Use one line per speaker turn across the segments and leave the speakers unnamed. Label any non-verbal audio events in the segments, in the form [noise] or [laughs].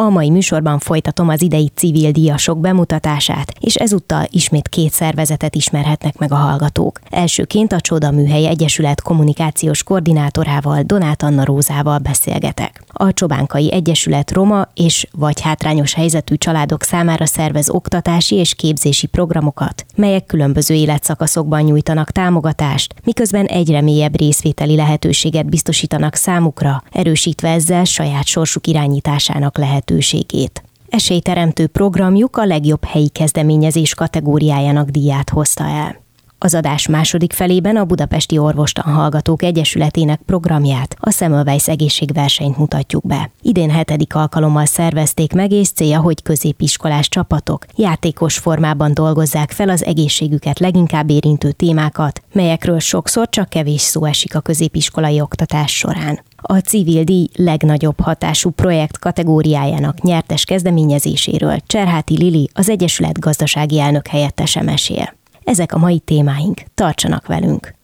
A mai műsorban folytatom az idei civil díjasok bemutatását, és ezúttal ismét két szervezetet ismerhetnek meg a hallgatók. Elsőként a Csoda Műhely Egyesület kommunikációs koordinátorával, Donát Anna Rózával beszélgetek. A Csobánkai Egyesület roma és vagy hátrányos helyzetű családok számára szervez oktatási és képzési programokat, melyek különböző életszakaszokban nyújtanak támogatást, miközben egyre mélyebb részvételi lehetőséget biztosítanak számukra, erősítve ezzel saját sorsuk irányításának lehetőségét. Esélyteremtő programjuk a legjobb helyi kezdeményezés kategóriájának díját hozta el. Az adás második felében a Budapesti Orvostan Hallgatók Egyesületének programját, a Semmelweis egészségversenyt mutatjuk be. Idén hetedik alkalommal szervezték meg, és célja, hogy középiskolás csapatok játékos formában dolgozzák fel az egészségüket leginkább érintő témákat, melyekről sokszor csak kevés szó esik a középiskolai oktatás során a civil díj legnagyobb hatású projekt kategóriájának nyertes kezdeményezéséről Cserháti Lili, az Egyesület gazdasági elnök helyettese mesél. Ezek a mai témáink, tartsanak velünk!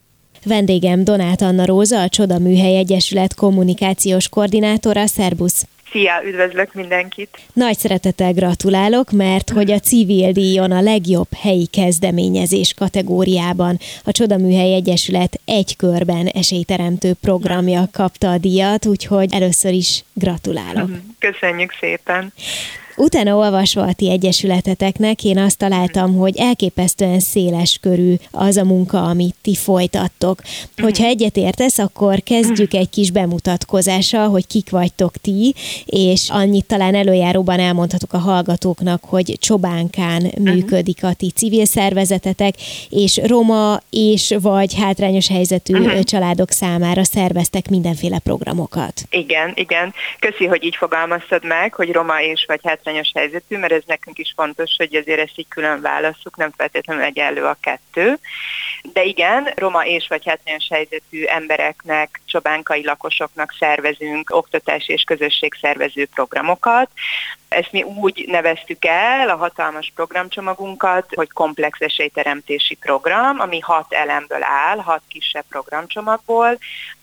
Vendégem Donát Anna Róza, a Csoda Műhely Egyesület kommunikációs koordinátora, szerbusz!
Szia, üdvözlök mindenkit!
Nagy szeretettel gratulálok, mert hogy a civil díjon a legjobb helyi kezdeményezés kategóriában a Csodaműhely Egyesület egy körben esélyteremtő programja kapta a díjat, úgyhogy először is gratulálok.
Köszönjük szépen!
Utána olvasva a ti egyesületeteknek, én azt találtam, hogy elképesztően széles körű az a munka, amit ti folytattok. Hogyha mhm. egyet értesz, akkor kezdjük egy kis bemutatkozással, hogy kik vagytok ti, és annyit talán előjáróban elmondhatok a hallgatóknak, hogy Csobánkán mhm. működik a ti civil szervezetetek, és roma és vagy hátrányos helyzetű uh-huh. családok számára szerveztek mindenféle programokat.
Igen, igen. Köszi, hogy így fogalmaztad meg, hogy roma és vagy hát hátrányos helyzetű, mert ez nekünk is fontos, hogy azért ezt így külön válasszuk, nem feltétlenül egyenlő a kettő. De igen, roma és vagy hátrányos helyzetű embereknek, csobánkai lakosoknak szervezünk oktatási és közösségszervező programokat. Ezt mi úgy neveztük el, a hatalmas programcsomagunkat, hogy komplex esélyteremtési program, ami hat elemből áll, hat kisebb programcsomagból,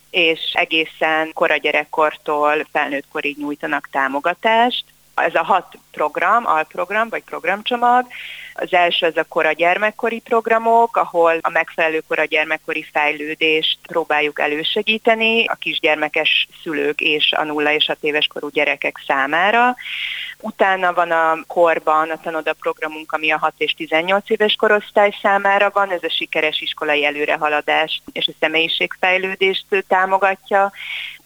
és egészen kora gyerekkortól felnőttkorig nyújtanak támogatást ez a hat program, alprogram vagy programcsomag. Az első az a kora gyermekkori programok, ahol a megfelelő kora gyermekkori fejlődést próbáljuk elősegíteni a kisgyermekes szülők és a nulla és 6 éves korú gyerekek számára. Utána van a korban a tanoda programunk, ami a 6 és 18 éves korosztály számára van, ez a sikeres iskolai előrehaladás és a személyiségfejlődést támogatja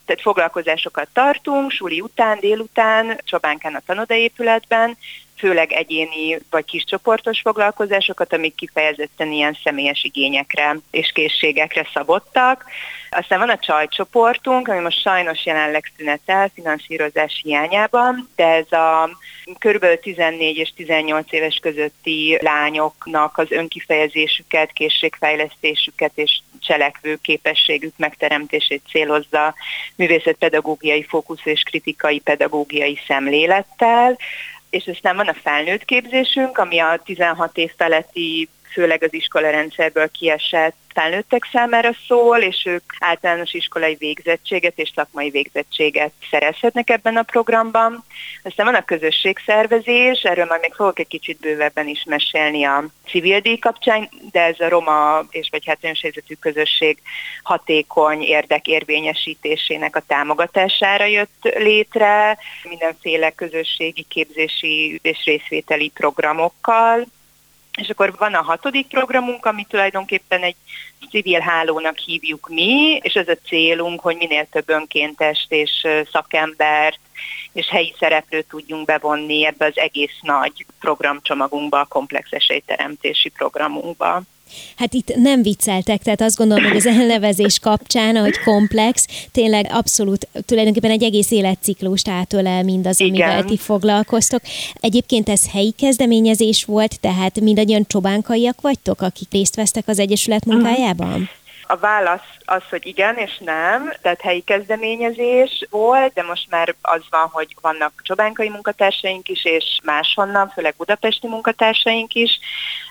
tehát foglalkozásokat tartunk, suli után, délután, Csobánkán a tanodaépületben, főleg egyéni vagy kiscsoportos foglalkozásokat, amik kifejezetten ilyen személyes igényekre és készségekre szabottak. Aztán van a csajcsoportunk, ami most sajnos jelenleg szünetel finanszírozás hiányában, de ez a kb. 14 és 18 éves közötti lányoknak az önkifejezésüket, készségfejlesztésüket és cselekvő képességük megteremtését célozza művészetpedagógiai fókusz és kritikai pedagógiai szemlélettel, és aztán van a felnőtt képzésünk, ami a 16 év feletti főleg az iskolarendszerből kiesett felnőttek számára szól, és ők általános iskolai végzettséget és szakmai végzettséget szerezhetnek ebben a programban. Aztán van a közösségszervezés, erről majd még fogok egy kicsit bővebben is mesélni a civil díj kapcsán, de ez a roma és vagy hátrányos helyzetű közösség hatékony érdekérvényesítésének a támogatására jött létre, mindenféle közösségi képzési és részvételi programokkal, és akkor van a hatodik programunk, ami tulajdonképpen egy civil hálónak hívjuk mi, és ez a célunk, hogy minél több önkéntest és szakembert és helyi szereplőt tudjunk bevonni ebbe az egész nagy programcsomagunkba, a komplex esélyteremtési programunkba.
Hát itt nem vicceltek, tehát azt gondolom, hogy az elnevezés kapcsán, hogy komplex, tényleg abszolút tulajdonképpen egy egész életciklust átölel mindaz, Igen. amivel ti foglalkoztok. Egyébként ez helyi kezdeményezés volt, tehát mindannyian csobánkaiak vagytok, akik részt vesztek az Egyesület munkájában?
A válasz az, hogy igen és nem, tehát helyi kezdeményezés volt, de most már az van, hogy vannak csobánkai munkatársaink is, és máshonnan, főleg budapesti munkatársaink is,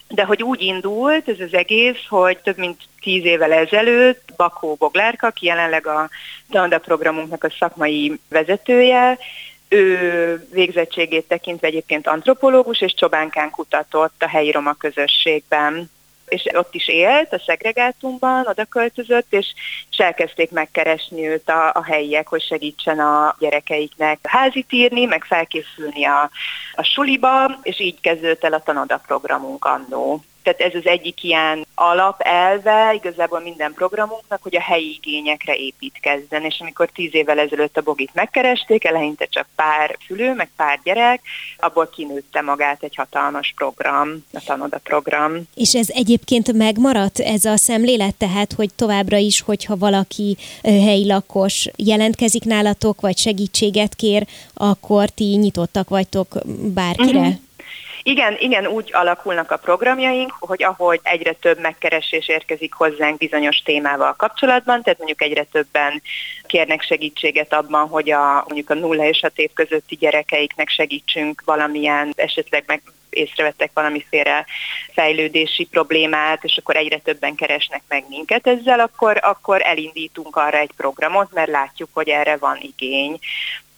de hogy úgy indult ez az egész, hogy több mint tíz évvel ezelőtt Bakó Boglárka, aki jelenleg a Danda programunknak a szakmai vezetője, ő végzettségét tekintve egyébként antropológus és csobánkán kutatott a helyi roma közösségben és ott is élt a szegregátumban, oda költözött, és, és elkezdték megkeresni őt a, a helyiek, hogy segítsen a gyerekeiknek házit írni, meg felkészülni a, a suliba, és így kezdődött el a Tanoda programunk annó. Tehát ez az egyik ilyen alapelve igazából minden programunknak, hogy a helyi igényekre építkezzen, és amikor tíz évvel ezelőtt a Bogit megkeresték, eleinte csak pár szülő, meg pár gyerek, abból kinőtte magát egy hatalmas program, a Tanoda program.
És ez egyébként megmaradt, ez a szemlélet, tehát, hogy továbbra is, hogyha valaki helyi lakos jelentkezik nálatok, vagy segítséget kér, akkor ti nyitottak vagytok bárkire? Uh-huh.
Igen, igen, úgy alakulnak a programjaink, hogy ahogy egyre több megkeresés érkezik hozzánk bizonyos témával kapcsolatban, tehát mondjuk egyre többen kérnek segítséget abban, hogy a, mondjuk a 0 és 6 év közötti gyerekeiknek segítsünk valamilyen, esetleg meg észrevettek valamiféle fejlődési problémát, és akkor egyre többen keresnek meg minket ezzel, akkor, akkor elindítunk arra egy programot, mert látjuk, hogy erre van igény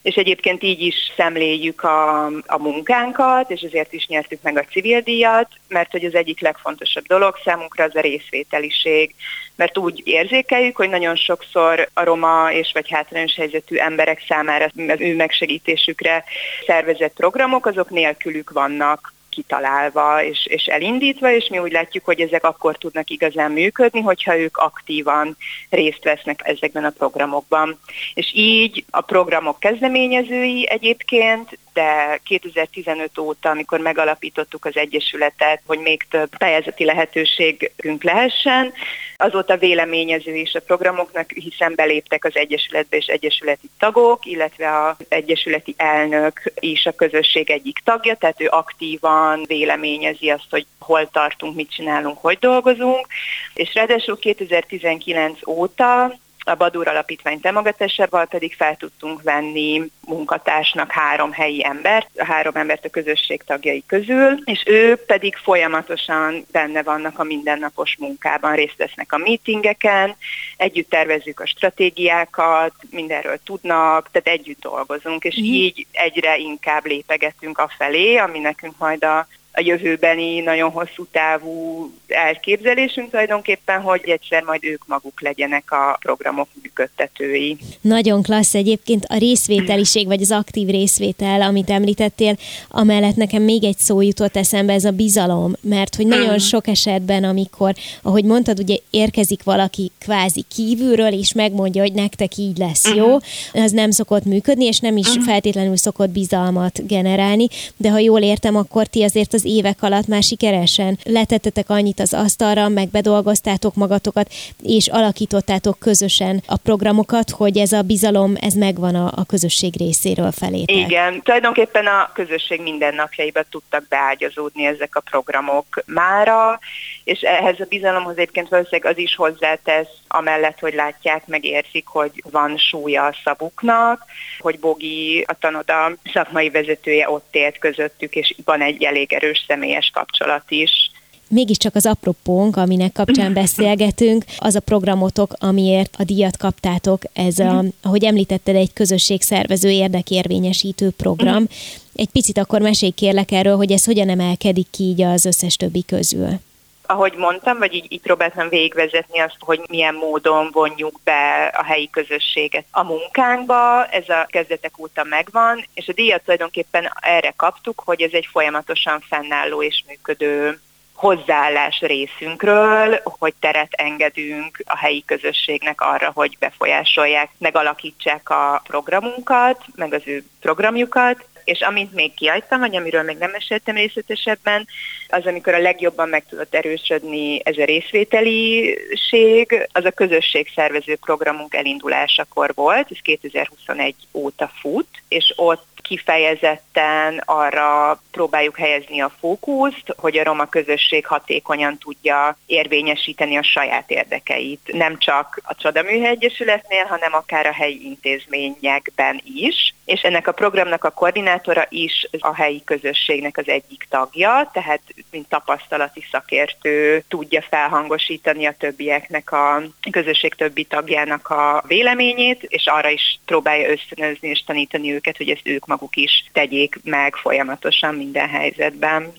és egyébként így is szemléljük a, a munkánkat, és ezért is nyertük meg a civil díjat, mert hogy az egyik legfontosabb dolog számunkra az a részvételiség, mert úgy érzékeljük, hogy nagyon sokszor a roma és vagy hátrányos helyzetű emberek számára az ő megsegítésükre szervezett programok, azok nélkülük vannak kitalálva és, és elindítva, és mi úgy látjuk, hogy ezek akkor tudnak igazán működni, hogyha ők aktívan részt vesznek ezekben a programokban. És így a programok kezdeményezői egyébként de 2015 óta, amikor megalapítottuk az Egyesületet, hogy még több pályázati lehetőségünk lehessen, azóta véleményező is a programoknak, hiszen beléptek az Egyesületbe és Egyesületi tagok, illetve az Egyesületi elnök is a közösség egyik tagja, tehát ő aktívan véleményezi azt, hogy hol tartunk, mit csinálunk, hogy dolgozunk, és ráadásul 2019 óta a Badur Alapítvány támogatásával pedig fel tudtunk venni munkatársnak három helyi embert, a három embert a közösség tagjai közül, és ők pedig folyamatosan benne vannak a mindennapos munkában, részt vesznek a meetingeken, együtt tervezzük a stratégiákat, mindenről tudnak, tehát együtt dolgozunk, és mm. így egyre inkább lépegetünk afelé, ami nekünk majd a a jövőbeni nagyon hosszú távú elképzelésünk tulajdonképpen, hogy egyszer majd ők maguk legyenek a programok működtetői.
Nagyon klassz egyébként a részvételiség, vagy az aktív részvétel, amit említettél, amellett nekem még egy szó jutott eszembe, ez a bizalom, mert hogy nagyon mm. sok esetben, amikor, ahogy mondtad, ugye érkezik valaki kvázi kívülről, és megmondja, hogy nektek így lesz jó, mm. az nem szokott működni, és nem is mm. feltétlenül szokott bizalmat generálni, de ha jól értem, akkor ti azért az évek alatt már sikeresen letettetek annyit az asztalra, meg bedolgoztátok magatokat, és alakítottátok közösen a programokat, hogy ez a bizalom, ez megvan a, a közösség részéről felé.
Igen, tulajdonképpen a közösség mindennapjaiba tudtak beágyazódni ezek a programok mára, és ehhez a bizalomhoz egyébként valószínűleg az is hozzátesz, amellett, hogy látják, meg érzik, hogy van súlya a szavuknak, hogy Bogi, a tanoda szakmai vezetője ott élt közöttük, és van egy elég erős személyes kapcsolat is.
Mégiscsak az apropónk, aminek kapcsán [laughs] beszélgetünk, az a programotok, amiért a díjat kaptátok, ez a, ahogy említetted, egy közösségszervező érdekérvényesítő program. Egy picit akkor mesélj kérlek erről, hogy ez hogyan emelkedik ki így az összes többi közül
ahogy mondtam, vagy így, így próbáltam végigvezetni azt, hogy milyen módon vonjuk be a helyi közösséget a munkánkba, ez a kezdetek óta megvan, és a díjat tulajdonképpen erre kaptuk, hogy ez egy folyamatosan fennálló és működő hozzáállás részünkről, hogy teret engedünk a helyi közösségnek arra, hogy befolyásolják, megalakítsák a programunkat, meg az ő programjukat, És amint még kiadtam, vagy amiről még nem meséltem részletesebben, az, amikor a legjobban meg tudott erősödni ez a részvételiség, az a közösségszervező programunk elindulásakor volt, ez 2021 óta fut, és ott kifejezetten arra próbáljuk helyezni a fókuszt, hogy a roma közösség hatékonyan tudja érvényesíteni a saját érdekeit. Nem csak a Csodaműhely Egyesületnél, hanem akár a helyi intézményekben is. És ennek a programnak a koordinátora is a helyi közösségnek az egyik tagja, tehát mint tapasztalati szakértő tudja felhangosítani a többieknek a közösség többi tagjának a véleményét, és arra is próbálja ösztönözni és tanítani őket, hogy ezt ők maguk is tegyék meg folyamatosan minden helyzetben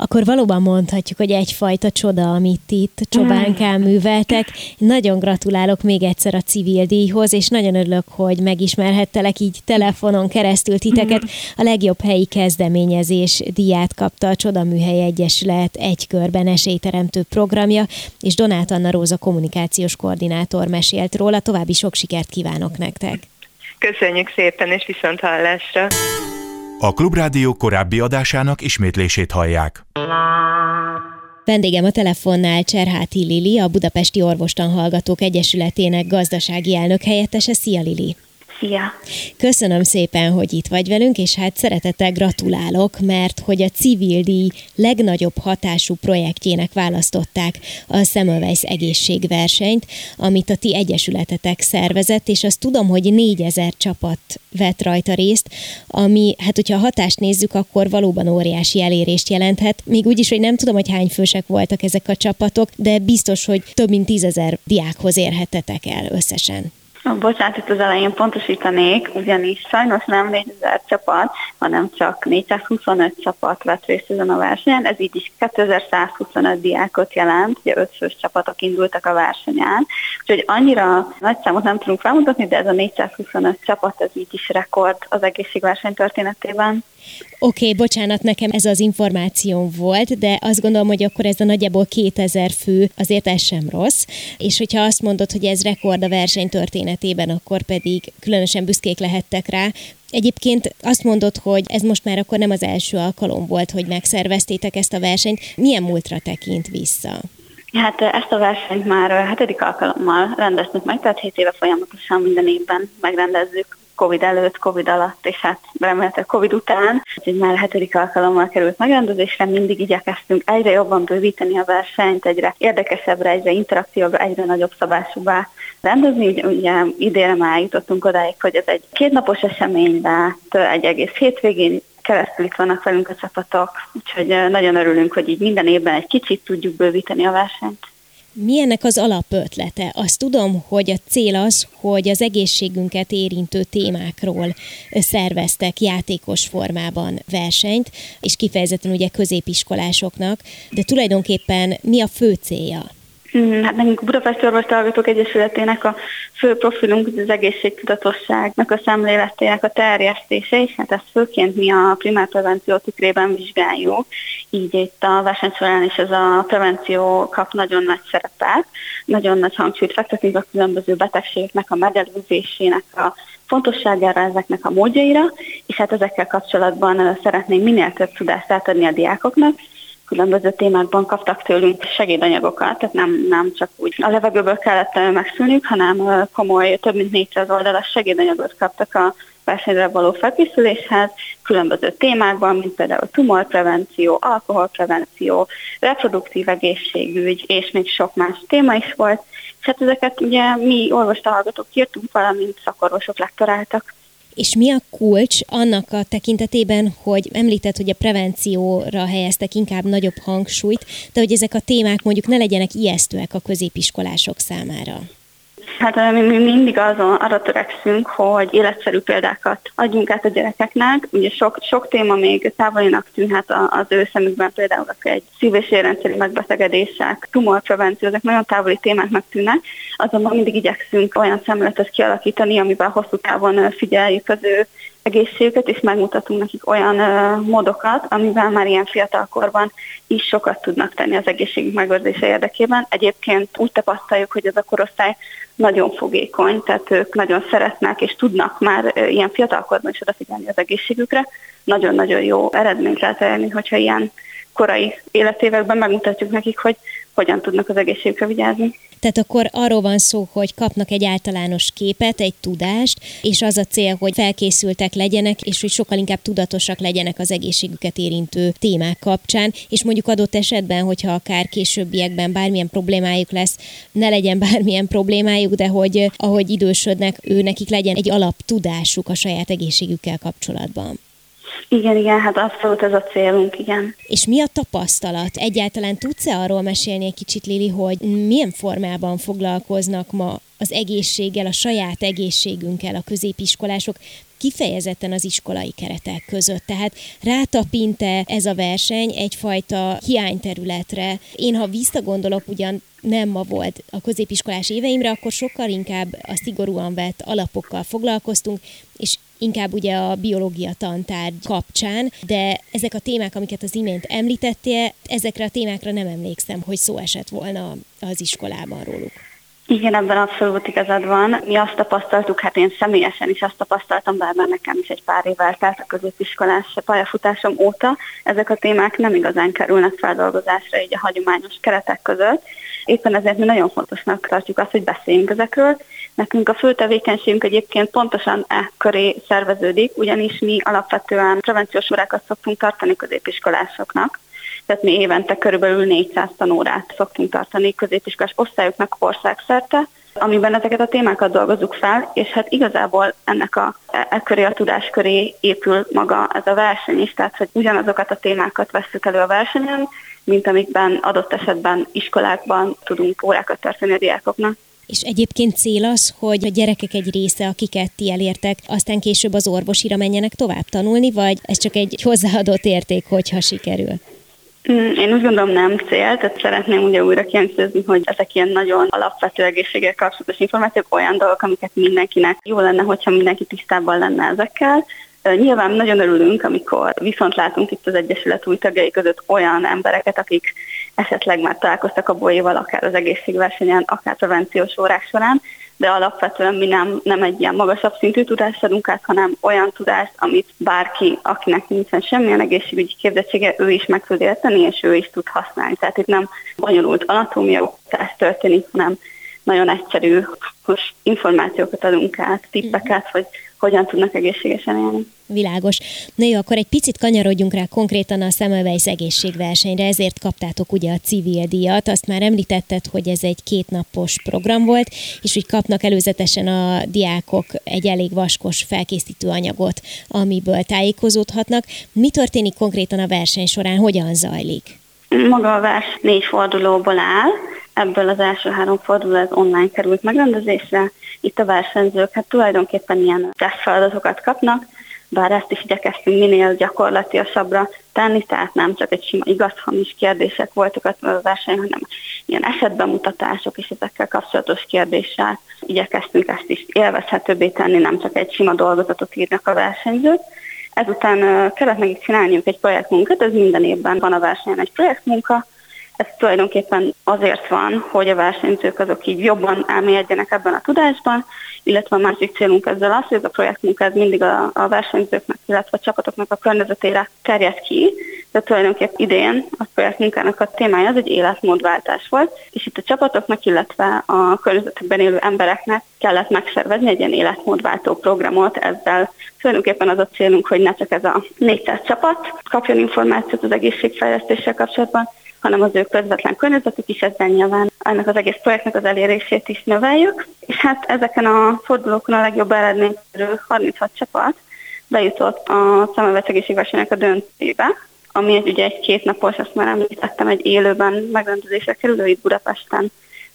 akkor valóban mondhatjuk, hogy egyfajta csoda, amit itt Csobánkán műveltek. Nagyon gratulálok még egyszer a civil díjhoz, és nagyon örülök, hogy megismerhettelek így telefonon keresztül titeket. A legjobb helyi kezdeményezés díját kapta a Csoda Műhely Egyesület egy körben esélyteremtő programja, és Donát Anna Róza kommunikációs koordinátor mesélt róla. További sok sikert kívánok nektek!
Köszönjük szépen, és viszont hallásra!
A Klubrádió korábbi adásának ismétlését hallják.
Vendégem a telefonnál Cserháti Lili, a Budapesti Orvostan Hallgatók Egyesületének gazdasági elnök helyettese. Szia Lili!
Szia!
Köszönöm szépen, hogy itt vagy velünk, és hát szeretettel gratulálok, mert hogy a civil díj legnagyobb hatású projektjének választották a Semmelweis egészségversenyt, amit a ti egyesületetek szervezett, és azt tudom, hogy 4000 csapat vett rajta részt, ami, hát hogyha a hatást nézzük, akkor valóban óriási elérést jelenthet. Még úgy is, hogy nem tudom, hogy hány fősek voltak ezek a csapatok, de biztos, hogy több mint tízezer diákhoz érhettetek el összesen.
Bocsánat, itt az elején pontosítanék, ugyanis sajnos nem 4000 csapat, hanem csak 425 csapat vett részt ezen a versenyen, ez így is 2125 diákot jelent, ugye 5 fős csapatok indultak a versenyen, úgyhogy annyira nagy számot nem tudunk felmutatni, de ez a 425 csapat, ez így is rekord az egészségverseny történetében.
Oké, okay, bocsánat, nekem ez az információ volt, de azt gondolom, hogy akkor ez a nagyjából 2000 fő, azért ez sem rossz. És hogyha azt mondod, hogy ez rekord a verseny történetében, akkor pedig különösen büszkék lehettek rá. Egyébként azt mondod, hogy ez most már akkor nem az első alkalom volt, hogy megszerveztétek ezt a versenyt. Milyen múltra tekint vissza?
Hát ezt a versenyt már hetedik alkalommal rendeztük meg, tehát 7 éve folyamatosan minden évben megrendezzük Covid előtt, Covid alatt, és hát remélhetőleg Covid után. Úgyhogy már a hetedik alkalommal került megrendezésre, mindig igyekeztünk egyre jobban bővíteni a versenyt, egyre érdekesebbre, egyre interaktívabbra, egyre nagyobb szabásúbbá rendezni. Ugye, ugye idére már jutottunk odáig, hogy ez egy kétnapos esemény lett, egy egész hétvégén keresztül itt vannak velünk a csapatok, úgyhogy nagyon örülünk, hogy így minden évben egy kicsit tudjuk bővíteni a versenyt.
Mi ennek az alapötlete? Azt tudom, hogy a cél az, hogy az egészségünket érintő témákról szerveztek játékos formában versenyt, és kifejezetten ugye középiskolásoknak, de tulajdonképpen mi a fő célja?
Mm, hát nekünk a Budapesti Orvostalgatók Egyesületének a fő profilunk az egészségtudatosságnak a szemléletének a terjesztése, és hát ezt főként mi a primárprevenció tükrében vizsgáljuk, így itt a verseny során is ez a prevenció kap nagyon nagy szerepet, nagyon nagy hangsúlyt fektetünk a különböző betegségeknek a megelőzésének a fontosságára, ezeknek a módjaira, és hát ezekkel kapcsolatban szeretnénk minél több tudást átadni a diákoknak, különböző témákban kaptak tőlünk segédanyagokat, tehát nem, nem csak úgy a levegőből kellett megszülniük, hanem komoly, több mint 400 oldalas segédanyagot kaptak a versenyre való felkészüléshez, különböző témákban, mint például tumorprevenció, alkoholprevenció, reproduktív egészségügy, és még sok más téma is volt. És hát ezeket ugye mi orvostahallgatók írtunk, valamint szakorvosok lektoráltak.
És mi a kulcs annak a tekintetében, hogy említett, hogy a prevencióra helyeztek inkább nagyobb hangsúlyt, de hogy ezek a témák mondjuk ne legyenek ijesztőek a középiskolások számára?
Hát mi mindig azon, arra törekszünk, hogy életszerű példákat adjunk át a gyerekeknek. Ugye sok, sok téma még távolinak tűnhet az ő szemükben, például egy szív- és érrendszeri megbetegedések, tumorprevenció, ezek nagyon távoli témáknak tűnnek, azonban mindig igyekszünk olyan szemléletet kialakítani, amivel hosszú távon figyeljük az ő egészségüket, és megmutatunk nekik olyan módokat, amivel már ilyen fiatalkorban is sokat tudnak tenni az egészségük megőrzése érdekében. Egyébként úgy tapasztaljuk, hogy ez a korosztály nagyon fogékony, tehát ők nagyon szeretnek és tudnak már ilyen fiatalkorban is odafigyelni az egészségükre. Nagyon-nagyon jó eredményt lehet elérni, hogyha ilyen korai életévekben megmutatjuk nekik, hogy hogyan tudnak az egészségükre vigyázni.
Tehát akkor arról van szó, hogy kapnak egy általános képet, egy tudást, és az a cél, hogy felkészültek legyenek, és hogy sokkal inkább tudatosak legyenek az egészségüket érintő témák kapcsán, és mondjuk adott esetben, hogyha akár későbbiekben bármilyen problémájuk lesz, ne legyen bármilyen problémájuk, de hogy ahogy idősödnek, ő nekik legyen egy alaptudásuk a saját egészségükkel kapcsolatban.
Igen, igen, hát abszolút ez a célunk, igen.
És mi a tapasztalat? Egyáltalán tudsz-e arról mesélni egy kicsit, Lili, hogy milyen formában foglalkoznak ma az egészséggel, a saját egészségünkkel a középiskolások, kifejezetten az iskolai keretek között. Tehát rátapinte ez a verseny egyfajta hiányterületre. Én, ha visszagondolok, ugyan nem ma volt a középiskolás éveimre, akkor sokkal inkább a szigorúan vett alapokkal foglalkoztunk, és inkább ugye a biológia tantárgy kapcsán, de ezek a témák, amiket az imént említettél, ezekre a témákra nem emlékszem, hogy szó esett volna az iskolában róluk.
Igen, ebben abszolút igazad van. Mi azt tapasztaltuk, hát én személyesen is azt tapasztaltam, bár már nekem is egy pár évvel telt a középiskolás pályafutásom óta, ezek a témák nem igazán kerülnek feldolgozásra így a hagyományos keretek között. Éppen ezért mi nagyon fontosnak tartjuk azt, hogy beszéljünk ezekről. Nekünk a fő tevékenységünk egyébként pontosan e köré szerveződik, ugyanis mi alapvetően prevenciós órákat szoktunk tartani középiskolásoknak tehát mi évente körülbelül 400 tanórát szoktunk tartani középiskolás osztályoknak országszerte, amiben ezeket a témákat dolgozunk fel, és hát igazából ennek a e köré a tudás köré épül maga ez a verseny is, tehát hogy ugyanazokat a témákat vesszük elő a versenyen, mint amikben adott esetben iskolákban tudunk órákat tartani a diákoknak.
És egyébként cél az, hogy a gyerekek egy része, akiket ti elértek, aztán később az orvosira menjenek tovább tanulni, vagy ez csak egy hozzáadott érték, hogyha sikerül?
Mm, én úgy gondolom nem cél, tehát szeretném ugye újra kihangsúlyozni, hogy ezek ilyen nagyon alapvető egészséggel kapcsolatos információk, olyan dolgok, amiket mindenkinek jó lenne, hogyha mindenki tisztában lenne ezekkel. Nyilván nagyon örülünk, amikor viszont látunk itt az Egyesület új tagjai között olyan embereket, akik esetleg már találkoztak a bolyéval, akár az egészségversenyen, akár prevenciós órák során, de alapvetően mi nem, nem egy ilyen magasabb szintű tudást adunk át, hanem olyan tudást, amit bárki, akinek nincsen semmilyen egészségügyi képzettsége, ő is meg tud érteni, és ő is tud használni. Tehát itt nem bonyolult anatómia oktatás történik, hanem nagyon egyszerű, most információkat adunk át, tippeket, hogy hogyan tudnak egészségesen élni.
Világos. Na jó, akkor egy picit kanyarodjunk rá konkrétan a Semmelweis egészségversenyre, ezért kaptátok ugye a civil díjat. Azt már említetted, hogy ez egy kétnapos program volt, és hogy kapnak előzetesen a diákok egy elég vaskos felkészítő anyagot, amiből tájékozódhatnak. Mi történik konkrétan a verseny során, hogyan zajlik?
Maga a vers négy fordulóból áll, ebből az első három forduló az online került megrendezésre. Itt a versenyzők hát tulajdonképpen ilyen feladatokat kapnak, bár ezt is igyekeztünk minél gyakorlatiasabbra tenni, tehát nem csak egy sima igaz-hamis kérdések voltak a verseny, hanem ilyen esetbemutatások is ezekkel kapcsolatos kérdéssel igyekeztünk ezt is élvezhetőbbé tenni, nem csak egy sima dolgozatot írnak a versenyzők. Ezután kellett nekik csinálniuk egy projektmunkát, ez minden évben van a versenyen egy projektmunka, ez tulajdonképpen azért van, hogy a versenyzők azok így jobban elmélyedjenek ebben a tudásban, illetve a másik célunk ezzel az, hogy ez a projektmunka ez mindig a, a versenyzőknek, illetve a csapatoknak a környezetére terjed ki, de tulajdonképpen idén a projektmunkának a témája az egy életmódváltás volt, és itt a csapatoknak, illetve a környezetekben élő embereknek kellett megszervezni egy ilyen életmódváltó programot, ezzel. Tulajdonképpen az a célunk, hogy ne csak ez a 400 csapat kapjon információt az egészségfejlesztéssel kapcsolatban, hanem az ő közvetlen környezetük is, ezzel nyilván ennek az egész projektnek az elérését is növeljük. És hát ezeken a fordulókon a legjobb eredményről 36 csapat bejutott a szemelveszegészségversenynek a döntőbe, ami egy, ugye egy kétnapos, azt már említettem, egy élőben megrendezésre kerülő itt Budapesten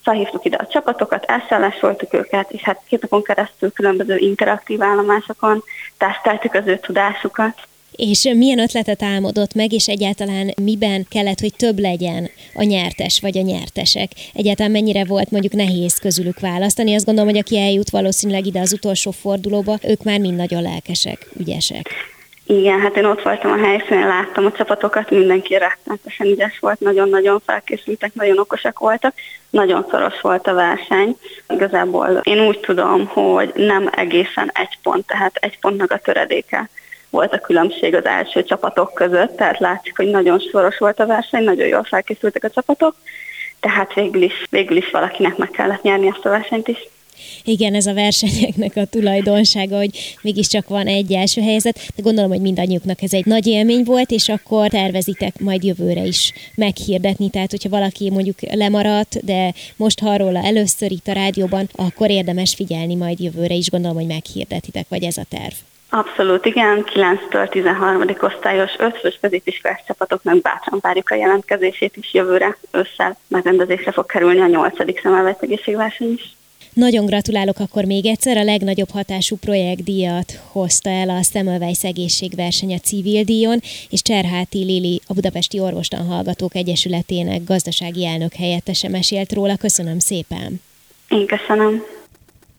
felhívtuk ide a csapatokat, elszállásoltuk őket, és hát két napon keresztül különböző interaktív állomásokon teszteltük az ő tudásukat.
És milyen ötletet álmodott meg, és egyáltalán miben kellett, hogy több legyen a nyertes vagy a nyertesek? Egyáltalán mennyire volt mondjuk nehéz közülük választani? Azt gondolom, hogy aki eljut valószínűleg ide az utolsó fordulóba, ők már mind nagyon lelkesek, ügyesek.
Igen, hát én ott voltam a helyszínen, láttam a csapatokat, mindenki rettenetesen ügyes volt, nagyon-nagyon felkészültek, nagyon okosak voltak, nagyon szoros volt a verseny. Igazából én úgy tudom, hogy nem egészen egy pont, tehát egy pontnak a töredéke volt a különbség az első csapatok között, tehát látszik, hogy nagyon soros volt a verseny, nagyon jól felkészültek a csapatok, tehát végül is, végül is valakinek meg kellett nyerni ezt a versenyt is.
Igen, ez a versenyeknek a tulajdonsága, hogy mégiscsak van egy első helyzet, de gondolom, hogy mindannyiuknak ez egy nagy élmény volt, és akkor tervezitek majd jövőre is meghirdetni, tehát hogyha valaki mondjuk lemaradt, de most hall róla először itt a rádióban, akkor érdemes figyelni majd jövőre is, gondolom, hogy meghirdetitek, vagy ez a terv.
Abszolút igen, 9-től 13. osztályos ötfős középiskolás csapatoknak bátran várjuk a jelentkezését is jövőre ősszel megrendezésre fog kerülni a 8. szemelvett egészségverseny is.
Nagyon gratulálok akkor még egyszer, a legnagyobb hatású projektdíjat hozta el a Semmelweis egészségverseny a civil díjon, és Cserháti Lili, a Budapesti Orvostan Hallgatók Egyesületének gazdasági elnök helyettese mesélt róla. Köszönöm szépen!
Én köszönöm!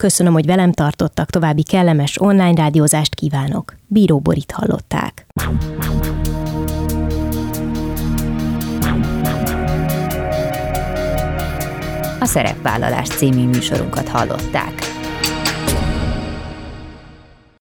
Köszönöm, hogy velem tartottak, további kellemes online rádiózást kívánok. Bíró Borit hallották.
A Szerepvállalás című műsorunkat hallották.